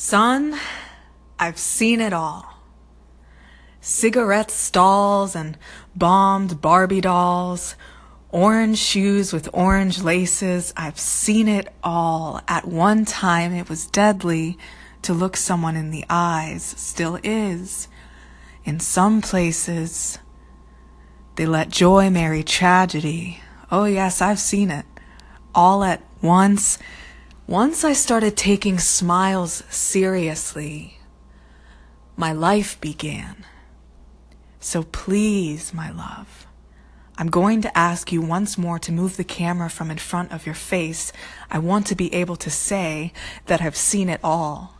Son, I've seen it all. Cigarette stalls and bombed Barbie dolls, orange shoes with orange laces. I've seen it all. At one time, it was deadly to look someone in the eyes, still is. In some places, they let joy marry tragedy. Oh, yes, I've seen it. All at once. Once I started taking smiles seriously, my life began. So please, my love, I'm going to ask you once more to move the camera from in front of your face. I want to be able to say that I've seen it all.